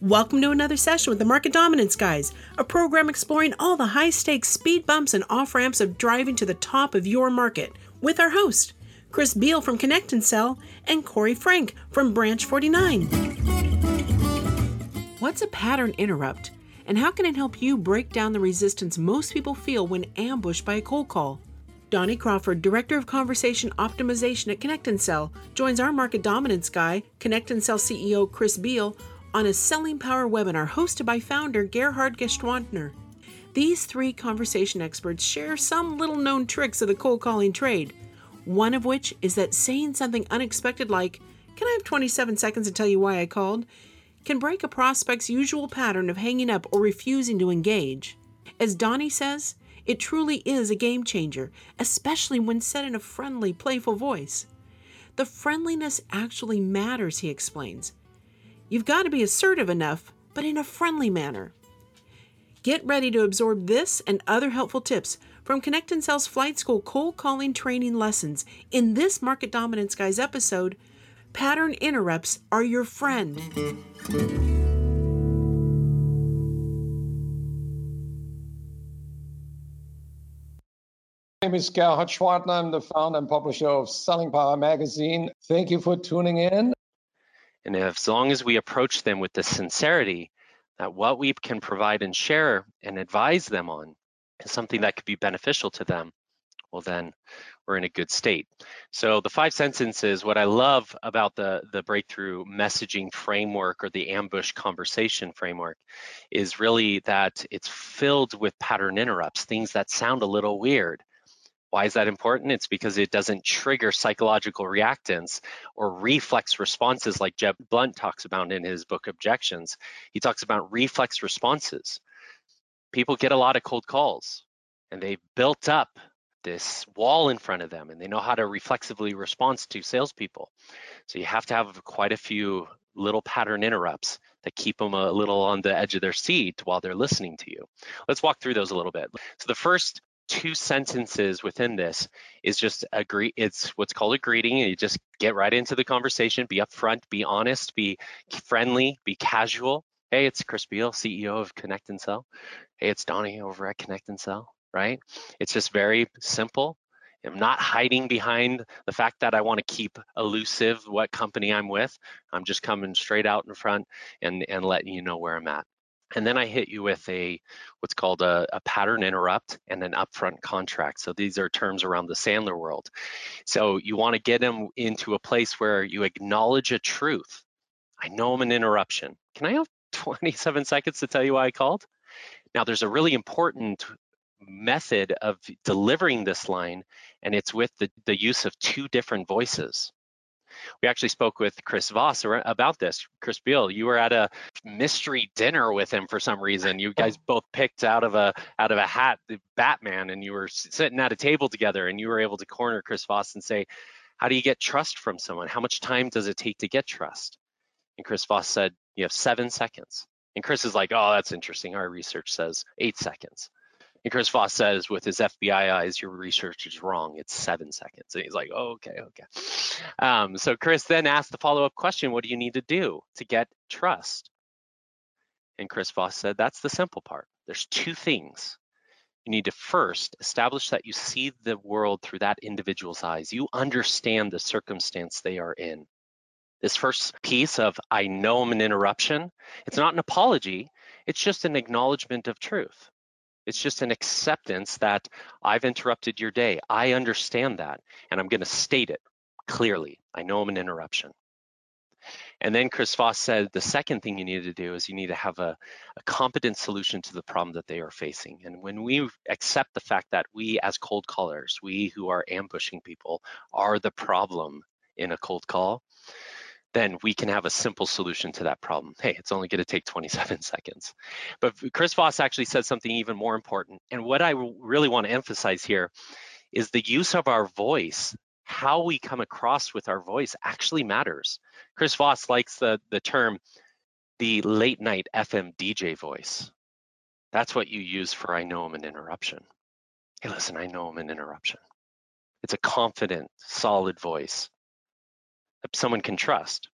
Welcome to another session with the Market Dominance Guys, a program exploring all the high stakes speed bumps and off ramps of driving to the top of your market with our host, Chris Beall from Connect and Sell, and Corey Frank from Branch 49. What's a pattern interrupt, and how can it help you break down the resistance most people feel when ambushed by a cold call? Donnie Crawford, Director of Conversation Optimization at Connect and Sell, joins our market dominance guy, Connect and Sell CEO Chris Beall, on a Selling Power webinar hosted by founder Gerhard Gschwandtner. These three conversation experts share some little known tricks of the cold calling trade, one of which is that saying something unexpected like, Can I have 27 seconds to tell you why I called? can break a prospect's usual pattern of hanging up or refusing to engage. As Donnie says, it truly is a game changer, especially when said in a friendly, playful voice. The friendliness actually matters, he explains. You've got to be assertive enough, but in a friendly manner. Get ready to absorb this and other helpful tips from Connect and Sell's Flight School cold calling training lessons in this Market Dominance Guys episode Pattern Interrupts Are Your Friend. Name is Gerhard Gschwandtner. I'm the founder and publisher of Selling Power Magazine. Thank you for tuning in. And as long as we approach them with the sincerity that what we can provide and share and advise them on is something that could be beneficial to them, well, then we're in a good state. So the five sentences, what I love about the, the breakthrough messaging framework or the ambush conversation framework is really that it's filled with pattern interrupts, things that sound a little weird. Why is that important? It's because it doesn't trigger psychological reactance or reflex responses like Jeb Blount talks about in his book Objections. He talks about reflex responses. People get a lot of cold calls and they've built up this wall in front of them and they know how to reflexively respond to salespeople. So you have to have quite a few little pattern interrupts that keep them a little on the edge of their seat while they're listening to you. Let's walk through those a little bit. So the first two sentences within this is just a greet it's what's called a greeting and you just get right into the conversation. Be upfront be honest be friendly be casual. Hey it's chris beall ceo of connect and sell. Hey it's donnie over at connect and sell right? It's just very simple. I'm not hiding behind the fact that i want to keep elusive what company i'm with. I'm just coming straight out in front and and letting you know where i'm at and then I hit you with a what's called a, a, pattern interrupt and an upfront contract. So these are terms around the Sandler world. So you want to get them into a place where you acknowledge a truth. I know I'm an interruption. Can I have 27 seconds to tell you why I called? Now there's a really important method of delivering this line, and it's with the, the use of two different voices. We actually spoke with Chris Voss about this. Chris Beall, you were at a mystery dinner with him for some reason. You guys oh. both picked out of a out of a hat the Batman, and you were sitting at a table together, and you were able to corner Chris Voss and say, "How do you get trust from someone? How much time does it take to get trust?" And Chris Voss said, "You have seven seconds." And Chris is like, "Oh, that's interesting. Our research says eight seconds." And Chris Voss says, with his FBI eyes, your research is wrong. It's seven seconds. And he's like, oh, okay, okay. Um, so Chris then asked the follow up question What do you need to do to get trust? And Chris Voss said, That's the simple part. There's two things. You need to first establish that you see the world through that individual's eyes. You understand the circumstance they are in. This first piece of I know I'm an interruption, it's not an apology, it's just an acknowledgement of truth. It's just an acceptance that I've interrupted your day. I understand that, and I'm going to state it clearly. I know I'm an interruption. And then Chris Voss said the second thing you need to do is you need to have a, a, competent solution to the problem that they are facing. And when we accept the fact that we, as cold callers, we who are ambushing people, are the problem in a cold call, then we can have a simple solution to that problem. Hey, it's only going to take 27 seconds. But Chris Voss actually said something even more important. And what I really want to emphasize here is the use of our voice. How we come across with our voice actually matters. Chris Voss likes the, the term the late night FM DJ voice. That's what you use for I know I'm an interruption. Hey, listen, I know I'm an interruption. It's a confident, solid voice someone can trust.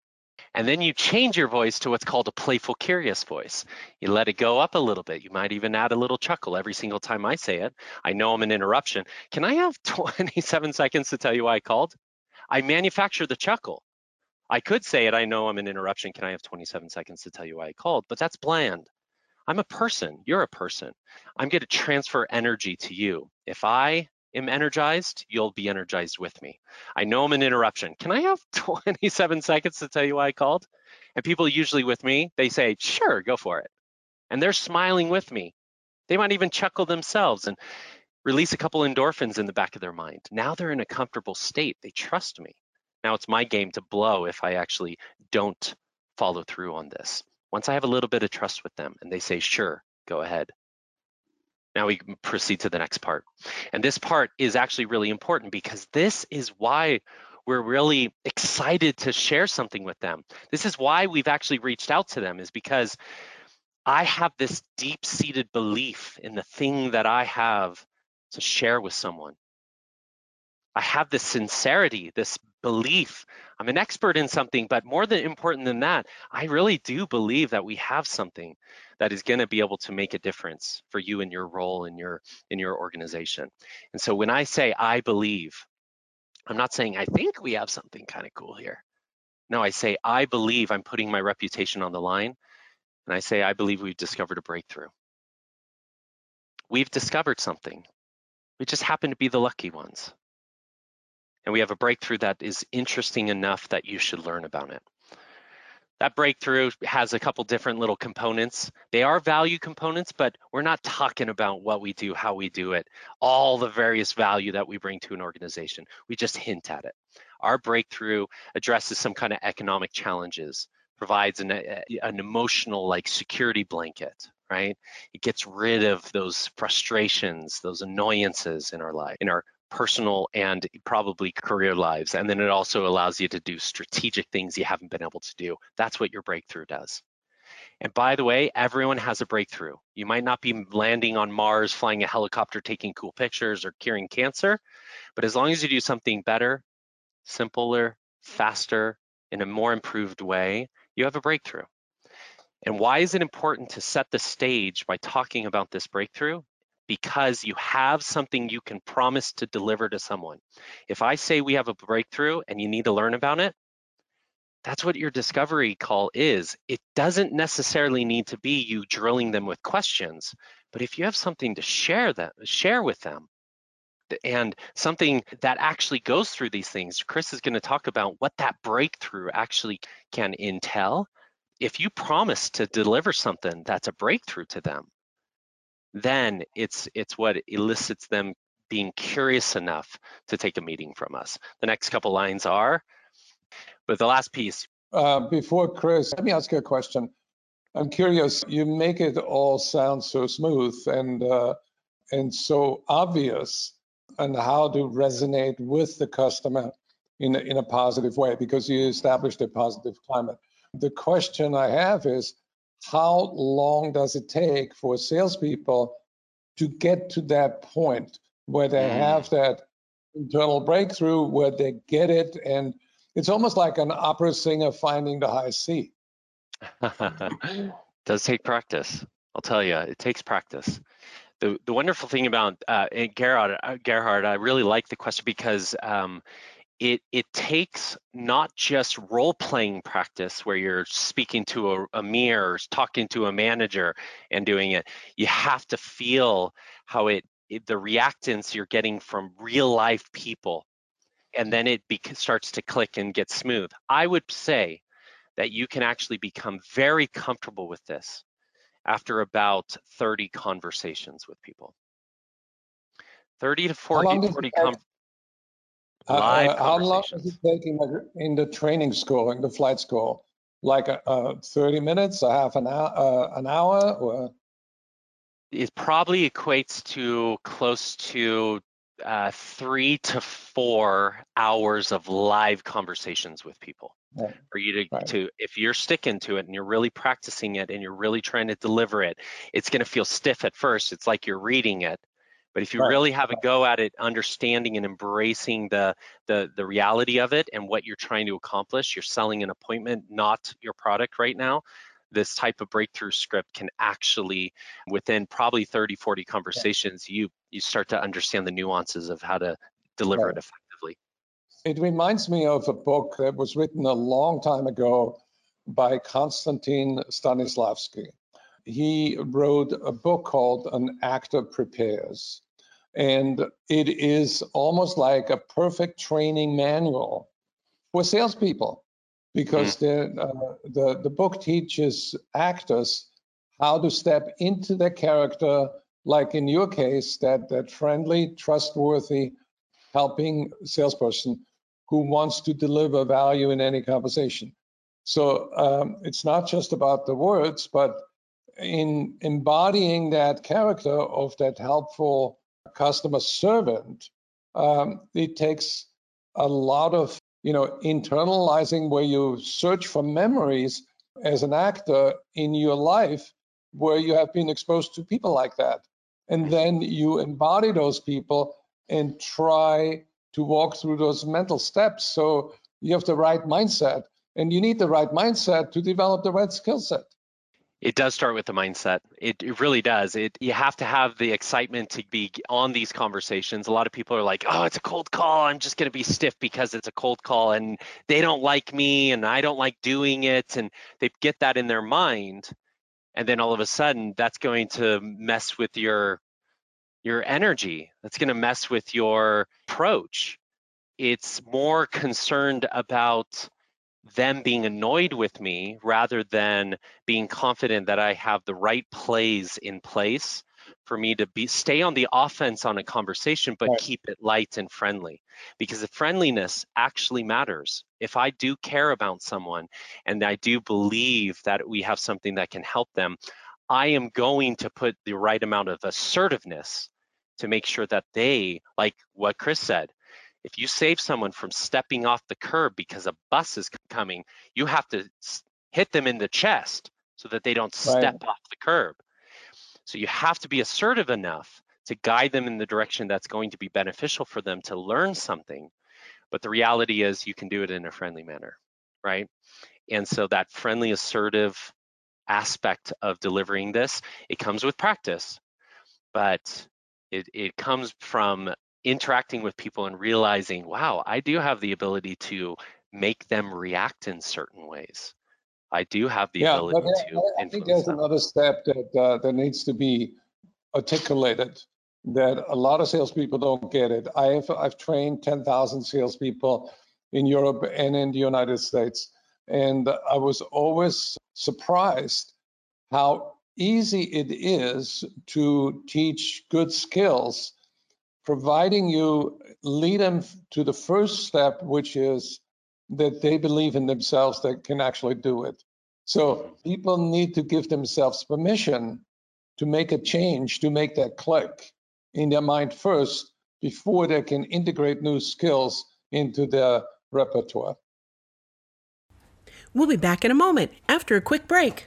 And then you change your voice to what's called a playful, curious voice. You let it go up a little bit. You might even add a little chuckle every single time I say it. I know I'm an interruption. Can I have 27 seconds to tell you why I called? I manufacture the chuckle. I could say it, I know I'm an interruption. Can I have 27 seconds to tell you why I called? But that's bland. I'm a person. You're a person. I'm going to transfer energy to you. If I am energized, you'll be energized with me. I know I'm an interruption. Can I have 27 seconds to tell you why I called? And people usually with me, they say, sure, go for it. And they're smiling with me. They might even chuckle themselves and release a couple endorphins in the back of their mind. Now they're in a comfortable state. They trust me. Now it's my game to blow if I actually don't follow through on this. Once I have a little bit of trust with them and they say, sure, go ahead, now we can proceed to the next part. And this part is actually really important because this is why we're really excited to share something with them. This is why we've actually reached out to them is because I have this deep-seated belief in the thing that I have to share with someone. I have this sincerity, this belief. I'm an expert in something, but more than important than that, I really do believe that we have something that is going to be able to make a difference for you in your role in your in your organization. And so when I say I believe, I'm not saying I think we have something kind of cool here. No, I say I believe I'm putting my reputation on the line, and I say I believe we've discovered a breakthrough. We've discovered something. We just happen to be the lucky ones and we have a breakthrough that is interesting enough that you should learn about it. That breakthrough has a couple different little components. They are value components, but we're not talking about what we do, how we do it, all the various value that we bring to an organization. We just hint at it. Our breakthrough addresses some kind of economic challenges, provides an, an emotional like security blanket, right? It gets rid of those frustrations, those annoyances in our life, in our personal and probably career lives. And then it also allows you to do strategic things you haven't been able to do. That's what your breakthrough does. And by the way, everyone has a breakthrough. You might not be landing on Mars, flying a helicopter, taking cool pictures, or curing cancer, but as long as you do something better, simpler, faster, in a more improved way, you have a breakthrough. And why is it important to set the stage by talking about this breakthrough? Because you have something you can promise to deliver to someone. If I say we have a breakthrough and you need to learn about it, that's what your discovery call is. It doesn't necessarily need to be you drilling them with questions, but if you have something to share that share with them and something that actually goes through these things, Chris is going to talk about what that breakthrough actually can entail. If you promise to deliver something that's a breakthrough to them, then it's it's what elicits them being curious enough to take a meeting from us. The next couple lines are, but the last piece. Uh, before Chris, let me ask you a question. I'm curious. You make it all sound so smooth and uh, and so obvious, and how to resonate with the customer in in a positive way because you established a positive climate. The question I have is, how long does it take for salespeople to get to that point where they mm. have that internal breakthrough, where they get it, and it's almost like an opera singer finding the high C. does take practice. I'll tell you, it takes practice. The the wonderful thing about uh, Gerhard, uh, Gerhard, I really like the question because um, it it takes not just role playing practice where you're speaking to a, a mirror, talking to a manager, and doing it. You have to feel how it, it the reactance you're getting from real life people, and then it be, starts to click and get smooth. I would say that you can actually become very comfortable with this after about 30 conversations with people. 30 to 40, 40 com- uh, uh, how long is it taking in the training school, in the flight school? Like a, uh, 30 minutes, a half an hour, uh, an hour, or? It probably equates to close to uh, three to four hours of live conversations with people right. for you to, right. to if you're sticking to it and you're really practicing it and you're really trying to deliver it it's going to feel stiff at first it's like you're reading it But if you Right. really have a go at it, understanding and embracing the, the the reality of it and what you're trying to accomplish, you're selling an appointment, not your product right now. This type of breakthrough script can actually, within probably 30, 40 conversations, you you start to understand the nuances of how to deliver Right. it effectively. It reminds me of a book that was written a long time ago by Konstantin Stanislavski. He wrote a book called An Actor Prepares. And it is almost like a perfect training manual for salespeople because the, uh, the, the book teaches actors how to step into their character, like in your case, that, that friendly, trustworthy, helping salesperson who wants to deliver value in any conversation. So um, it's not just about the words, but in embodying that character of that helpful customer servant, um, it takes a lot of you know internalizing where you search for memories as an actor in your life where you have been exposed to people like that, and then you embody those people and try to walk through those mental steps. So you have the right mindset, and you need the right mindset to develop the right skill set. It does start with the mindset. It, it really does. It you have to have the excitement to be on these conversations. A lot of people are like, "Oh, it's a cold call. I'm just going to be stiff because it's a cold call and they don't like me and I don't like doing it." And they get that in their mind, and then all of a sudden that's going to mess with your your energy. That's going to mess with your approach. It's more concerned about them being annoyed with me rather than being confident that I have the right plays in place for me to be stay on the offense on a conversation but Right. keep it light and friendly because the friendliness actually matters if i do care about someone and i do believe that we have something that can help them i am going to put the right amount of assertiveness to make sure that they like what chris said if you save someone from stepping off the curb because a bus is coming, you have to hit them in the chest so that they don't Right. step off the curb. So you have to be assertive enough to guide them in the direction that's going to be beneficial for them to learn something. But the reality is you can do it in a friendly manner, right? And so that friendly, assertive aspect of delivering this, it comes with practice, but it, it comes from interacting with people and realizing, wow, I do have the ability to make them react in certain ways. I do have the yeah, ability but to I, I think there's them. another step that uh, that needs to be articulated that a lot of salespeople don't get it. I have I've trained 10,000 salespeople in Europe and in the United States, and I was always surprised how easy it is to teach good skills, providing you lead them to the first step, which is that they believe in themselves that can actually do it. So people need to give themselves permission to make a change, to make that click in their mind first before they can integrate new skills into their repertoire. We'll be back in a moment after a quick break.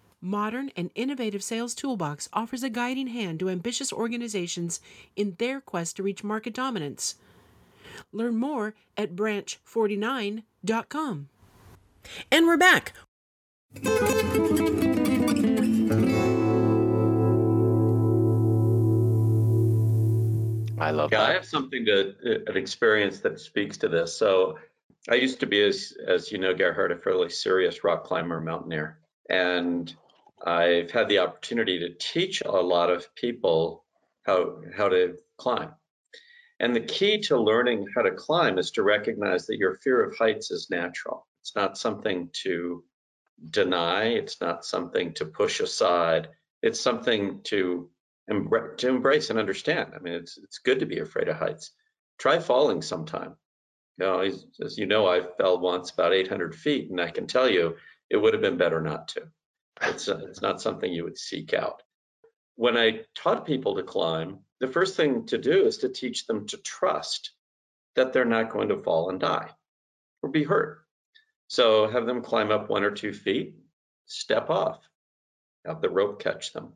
modern and innovative sales toolbox offers a guiding hand to ambitious organizations in their quest to reach market dominance. Learn more at branch49.com. And we're back. I love Yeah, I have something to uh, an experience that speaks to this. So I used to be, as as you know, Gerhard, a fairly serious rock climber, mountaineer, and I've had the opportunity to teach a lot of people how how to climb. And the key to learning how to climb is to recognize that your fear of heights is natural. It's not something to deny. It's not something to push aside. It's something to, to embrace and understand. I mean, it's it's good to be afraid of heights. Try falling sometime. You know, as you know, I fell once about 800 feet, and I can tell you it would have been better not to. It's, uh, it's not something you would seek out. When I taught people to climb, the first thing to do is to teach them to trust that they're not going to fall and die or be hurt. So have them climb up one or two feet, step off, have the rope catch them.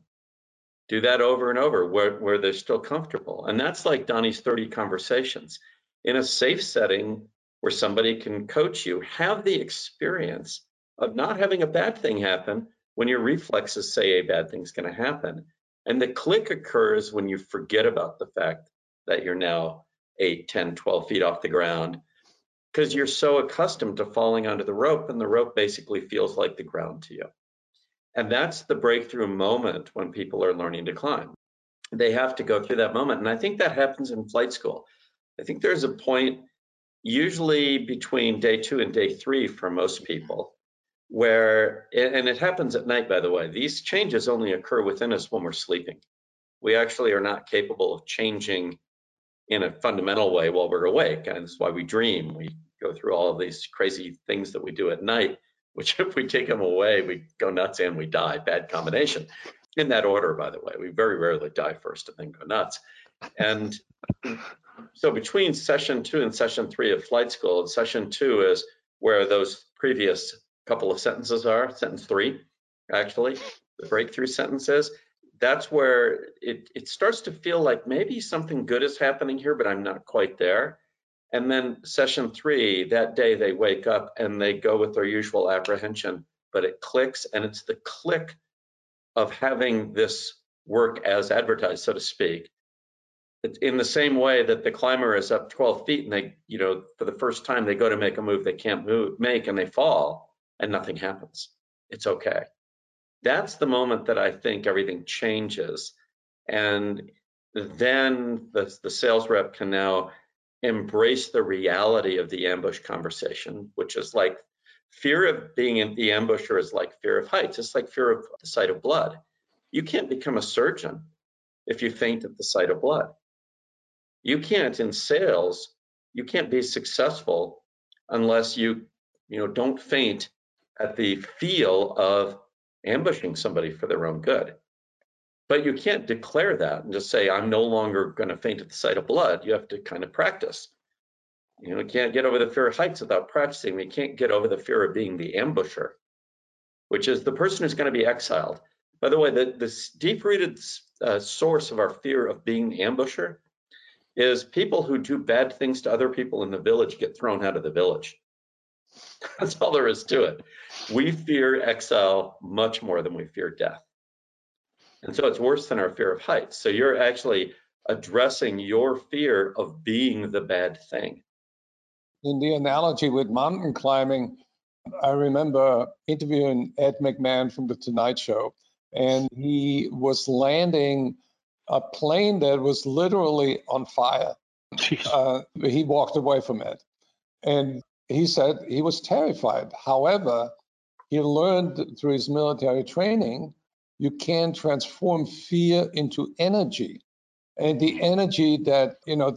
Do that over and over where, where they're still comfortable. And that's like Donnie's 30 conversations. In a safe setting where somebody can coach you, have the experience of not having a bad thing happen when your reflexes say a bad thing's going to happen. And the click occurs when you forget about the fact that you're now 8, 10, 12 feet off the ground because you're so accustomed to falling onto the rope and the rope basically feels like the ground to you. And that's the breakthrough moment when people are learning to climb. They have to go through that moment. And I think that happens in flight school. I think there's a point, usually between day two and day three for most people, where, and it happens at night, by the way, these changes only occur within us when we're sleeping. We actually are not capable of changing in a fundamental way while we're awake. And that's why we dream. We go through all of these crazy things that we do at night, which if we take them away, we go nuts and we die. Bad combination. In that order, by the way, we very rarely die first and then go nuts. And so between session two and session three of flight school, session two is where those previous couple of sentences are, sentence three, actually, the breakthrough sentences. That's where it, it starts to feel like maybe something good is happening here, but I'm not quite there. And then session three, that day they wake up and they go with their usual apprehension, but it clicks and it's the click of having this work as advertised, so to speak. In the same way that the climber is up 12 feet and they, you know, for the first time they go to make a move they can't move, make and they fall and nothing happens. It's okay. That's the moment that I think everything changes. And then the, the sales rep can now embrace the reality of the ambush conversation, which is like fear of being in the ambusher is like fear of heights. It's like fear of the sight of blood. You can't become a surgeon if you faint at the sight of blood. You can't in sales, you can't be successful unless you, you know, don't faint at the feel of ambushing somebody for their own good. But you can't declare that and just say, I'm no longer going to faint at the sight of blood. You have to kind of practice. You know, you can't get over the fear of heights without practicing. You can't get over the fear of being the ambusher, which is the person who's going to be exiled. By the way, the, this deep-rooted uh, source of our fear of being the ambusher is people who do bad things to other people in the village get thrown out of the village. That's all there is to it. We fear exile much more than we fear death. And so it's worse than our fear of heights. So you're actually addressing your fear of being the bad thing. In the analogy with mountain climbing, I remember interviewing Ed McMahon from The Tonight Show, and he was landing a plane that was literally on fire. Uh, he walked away from it. And he said he was terrified. However, he learned through his military training you can transform fear into energy. And the energy that, you know,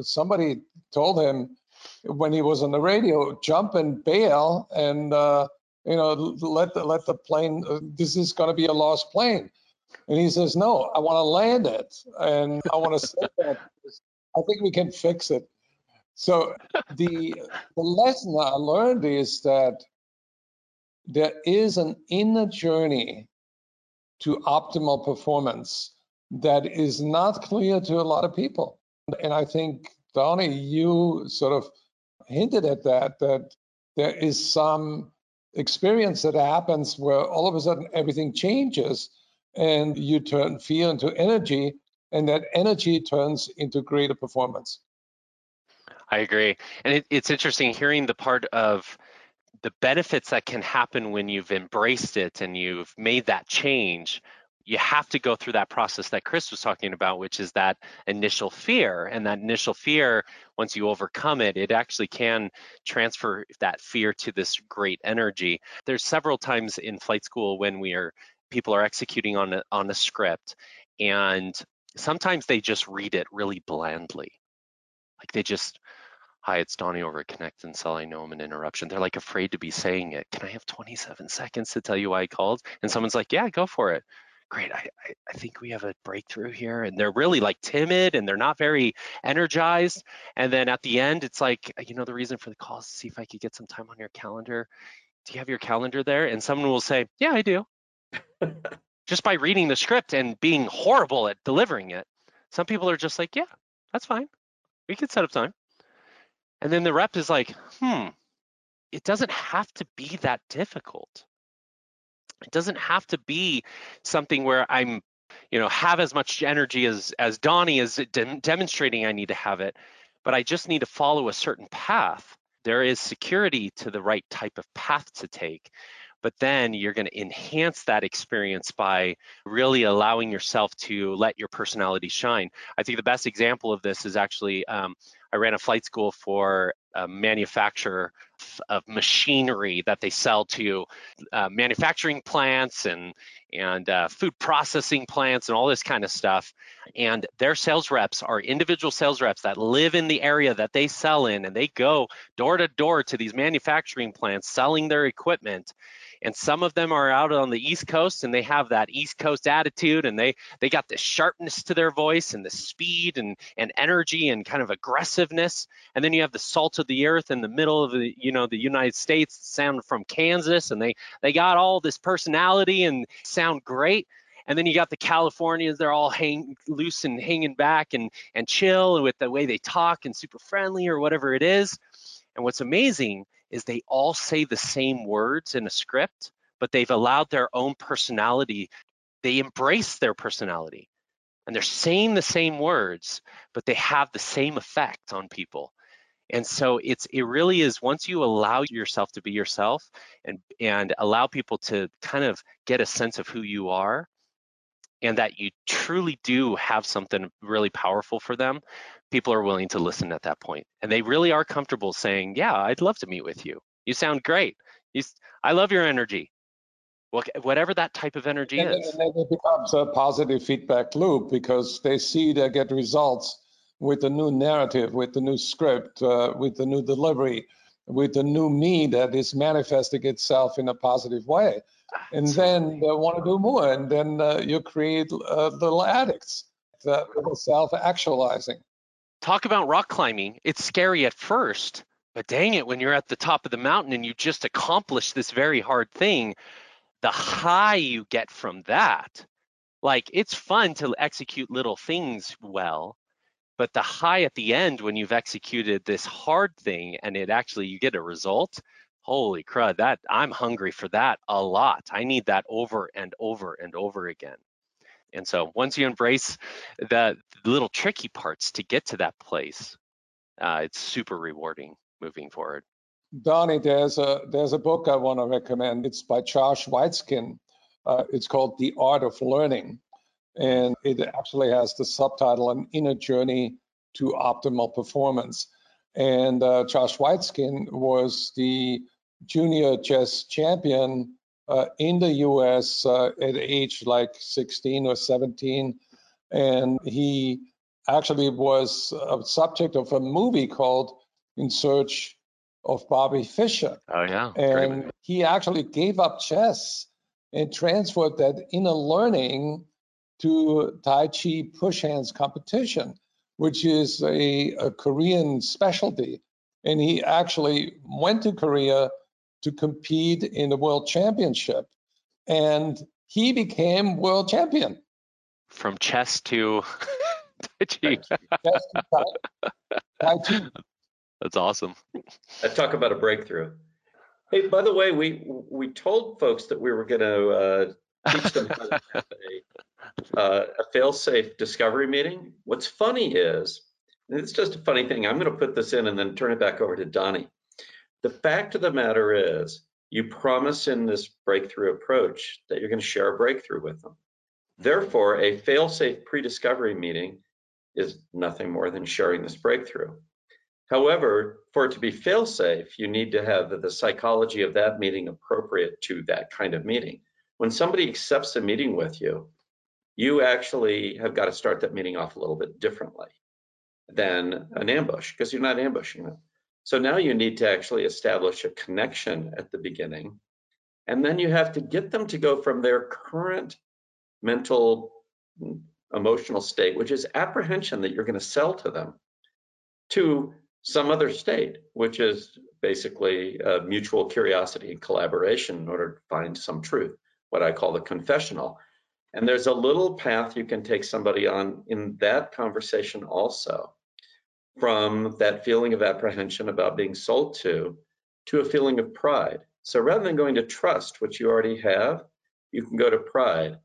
somebody told him when he was on the radio, jump and bail and, uh, you know, let the, let the plane, uh, this is going to be a lost plane. And he says, no, I want to land it. And I want to say that. I think we can fix it. So the, the lesson I learned is that there is an inner journey to optimal performance that is not clear to a lot of people. And I think, Donnie, you sort of hinted at that, that there is some experience that happens where all of a sudden everything changes and you turn fear into energy, and that energy turns into greater performance. I agree. And it, it's interesting hearing the part of the benefits that can happen when you've embraced it and you've made that change you have to go through that process that Chris was talking about, which is that initial fear. And that initial fear, once you overcome it, it actually can transfer that fear to this great energy. There's several times in flight school when we are people are executing on a, on a script and sometimes they just read it really blandly. Like they just hi, it's Donnie over at Connect and Sell. I know I'm an interruption. They're like afraid to be saying it. Can I have 27 seconds to tell you why I called? And someone's like, yeah, go for it. Great, I, I, I think we have a breakthrough here. And they're really like timid and they're not very energized. And then at the end, it's like, uh, you know, the reason for the call is to see if I could get some time on your calendar. Do you have your calendar there? And someone will say, yeah, I do. just by reading the script and being horrible at delivering it. Some people are just like, yeah, that's fine. We could set up time. And then the rep is like, hmm, it doesn't have to be that difficult. It doesn't have to be something where I'm, you know, have as much energy as as Donnie is de- demonstrating I need to have it, but I just need to follow a certain path. There is security to the right type of path to take but then you're going to enhance that experience by really allowing yourself to let your personality shine. I think the best example of this is actually um, I ran a flight school for a manufacturer of machinery that they sell to uh, manufacturing plants and and uh, food processing plants and all this kind of stuff. And their sales reps are individual sales reps that live in the area that they sell in, and they go door to door to these manufacturing plants selling their equipment and some of them are out on the east coast and they have that east coast attitude and they they got the sharpness to their voice and the speed and and energy and kind of aggressiveness and then you have the salt of the earth in the middle of the you know the united states sound from kansas and they they got all this personality and sound great and then you got the Californians, they're all hang loose and hanging back and and chill with the way they talk and super friendly or whatever it is. And what's amazing is they all say the same words in a script, but they've allowed their own personality. They embrace their personality and they're saying the same words, but they have the same effect on people. And so it's it really is once you allow yourself to be yourself and and allow people to kind of get a sense of who you are and that you truly do have something really powerful for them, people are willing to listen at that point and they really are comfortable saying yeah i'd love to meet with you. You sound great. You, i love your energy. Whatever that type of energy and, is. and then it becomes a positive feedback loop because they see they get results with the new narrative with the new script uh, with the new delivery with the new me that is manifesting itself in a positive way and then they want to do more and then uh, you create uh, little addicts that little self-actualizing talk about rock climbing. It's scary at first, but dang it, when you're at the top of the mountain and you just accomplish this very hard thing, the high you get from that, like it's fun to execute little things well, but the high at the end when you've executed this hard thing and it actually you get a result, holy crud, that I'm hungry for that a lot. I need that over and over and over again. And so once you embrace the little tricky parts to get to that place, uh, it's super rewarding moving forward. Donnie, there's a there's a book I want to recommend. It's by Josh Waitzkin. Uh, it's called The Art of Learning, and it actually has the subtitle "An Inner Journey to Optimal Performance." And uh, Josh Waitzkin was the junior chess champion uh, in the US uh, at age like 16 or 17. And he actually was a subject of a movie called In Search of Bobby Fischer. Oh, yeah. And he actually gave up chess and transferred that inner learning to Tai Chi push hands competition, which is a, a Korean specialty. And he actually went to Korea to compete in the world championship. And he became world champion. From chess to Tai Chi. That's awesome. I talk about a breakthrough. Hey, by the way, we we told folks that we were going to uh, teach them how to have a, uh, a fail-safe discovery meeting. What's funny is, it's just a funny thing. I'm going to put this in and then turn it back over to Donnie. The fact of the matter is, you promise in this breakthrough approach that you're going to share a breakthrough with them. Therefore, a fail-safe pre-discovery meeting is nothing more than sharing this breakthrough. However, for it to be fail-safe, you need to have the psychology of that meeting appropriate to that kind of meeting. When somebody accepts a meeting with you, you actually have got to start that meeting off a little bit differently than an ambush because you're not ambushing them. So now you need to actually establish a connection at the beginning. And then you have to get them to go from their current mental, emotional state, which is apprehension that you're going to sell to them, to some other state, which is basically uh, mutual curiosity and collaboration in order to find some truth, what I call the confessional. And there's a little path you can take somebody on in that conversation also, from that feeling of apprehension about being sold to, to a feeling of pride. So rather than going to trust, which you already have, you can go to pride.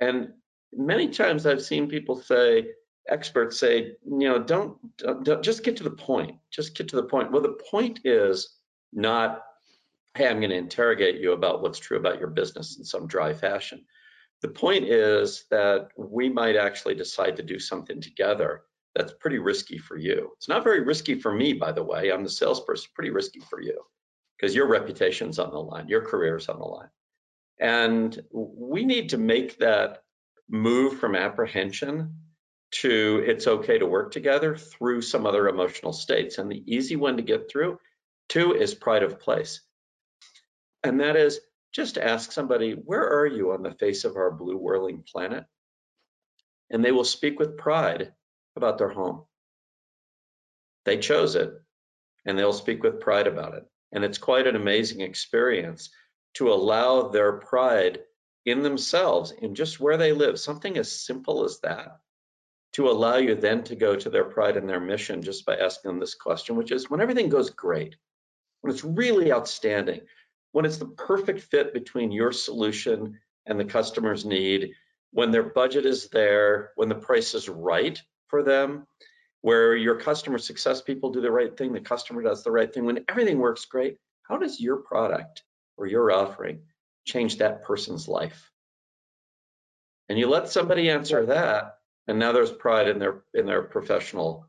And many times I've seen people say, experts say, you know, don't, don't, just get to the point. Just get to the point. Well, the point is not, hey, I'm going to interrogate you about what's true about your business in some dry fashion. The point is that we might actually decide to do something together that's pretty risky for you. It's not very risky for me, by the way. I'm the salesperson, pretty risky for you because your reputation's on the line, your career's on the line. And we need to make that move from apprehension to it's okay to work together through some other emotional states. And the easy one to get through, two, is pride of place. And that is just ask somebody, where are you on the face of our blue whirling planet? And they will speak with pride about their home. They chose it, and they'll speak with pride about it. And it's quite an amazing experience to allow their pride in themselves, in just where they live, something as simple as that, to allow you then to go to their pride and their mission just by asking them this question, which is when everything goes great, when it's really outstanding, when it's the perfect fit between your solution and the customer's need, when their budget is there, when the price is right for them, where your customer success people do the right thing, the customer does the right thing, when everything works great, how does your product or your offering change that person's life? And you let somebody answer that, and now there's pride in their in their professional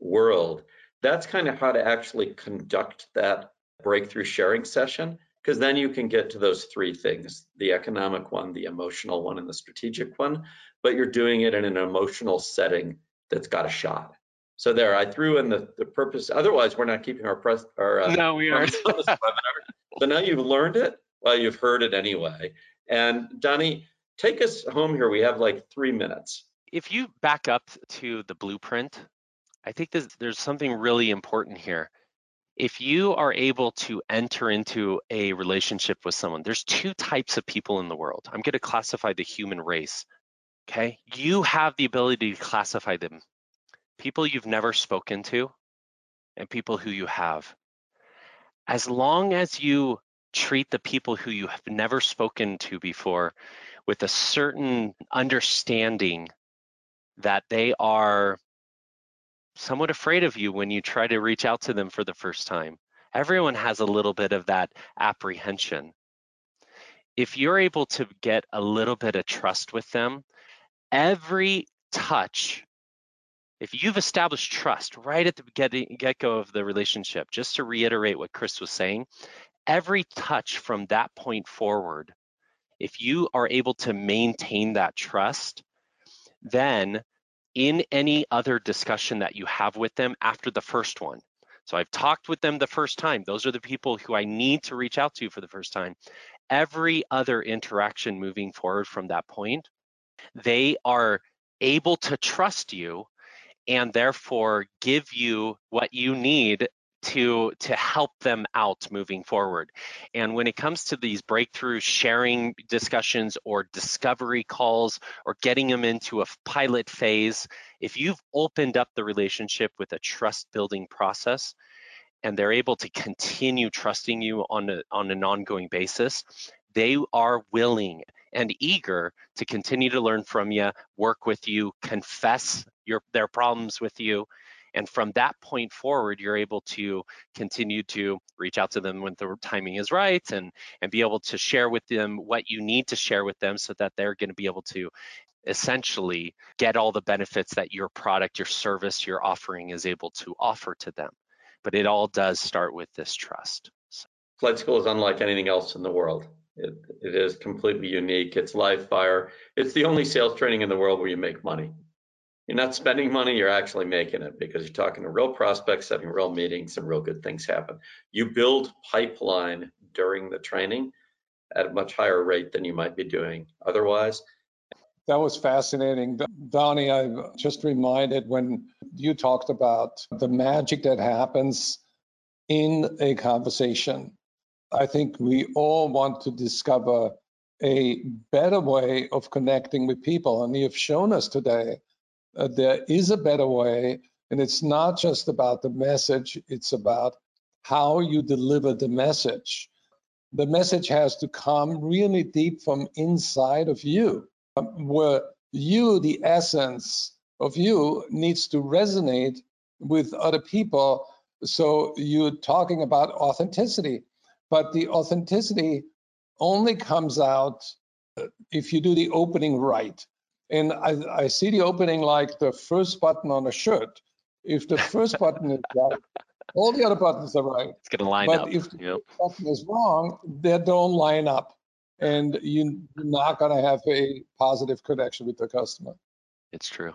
world. That's kind of how to actually conduct that breakthrough sharing session because then you can get to those three things the economic one, the emotional one, and the strategic one. But you're doing it in an emotional setting that's got a shot. So there, I threw in the, the purpose. Otherwise, we're not keeping our press. Our, uh, no, we are. so now you've learned it. Well, you've heard it anyway. And Donnie, take us home here. We have like three minutes. If you back up to the blueprint, I think there's, there's something really important here if you are able to enter into a relationship with someone, there's two types of people in the world. I'm going to classify the human race. Okay. You have the ability to classify them people you've never spoken to and people who you have. As long as you treat the people who you have never spoken to before with a certain understanding that they are somewhat afraid of you when you try to reach out to them for the first time. Everyone has a little bit of that apprehension. If you're able to get a little bit of trust with them, every touch, if you've established trust right at the get go of the relationship, just to reiterate what Chris was saying, every touch from that point forward, if you are able to maintain that trust, then in any other discussion that you have with them after the first one. So I've talked with them the first time. Those are the people who I need to reach out to for the first time. Every other interaction moving forward from that point, they are able to trust you and therefore give you what you need to to help them out moving forward. And when it comes to these breakthrough sharing discussions or discovery calls or getting them into a pilot phase if you've opened up the relationship with a trust building process and they're able to continue trusting you on a, on an ongoing basis they are willing and eager to continue to learn from you work with you confess your their problems with you and from that point forward, you're able to continue to reach out to them when the timing is right and, and be able to share with them what you need to share with them so that they're going to be able to essentially get all the benefits that your product, your service, your offering is able to offer to them. But it all does start with this trust. So. Flight school is unlike anything else in the world. It, it is completely unique. It's live fire. It's the only sales training in the world where you make money. You're not spending money, you're actually making it because you're talking to real prospects, having real meetings, and real good things happen. You build pipeline during the training at a much higher rate than you might be doing otherwise. That was fascinating. Donnie, I'm just reminded when you talked about the magic that happens in a conversation. I think we all want to discover a better way of connecting with people. And you've shown us today uh, there is a better way. And it's not just about the message, it's about how you deliver the message. The message has to come really deep from inside of you, um, where you, the essence of you, needs to resonate with other people. So you're talking about authenticity, but the authenticity only comes out uh, if you do the opening right. And I, I see the opening like the first button on a shirt. If the first button is right, all the other buttons are right. It's going to line but up. But if the yep. button is wrong, they don't line up. And you're not going to have a positive connection with the customer. It's true.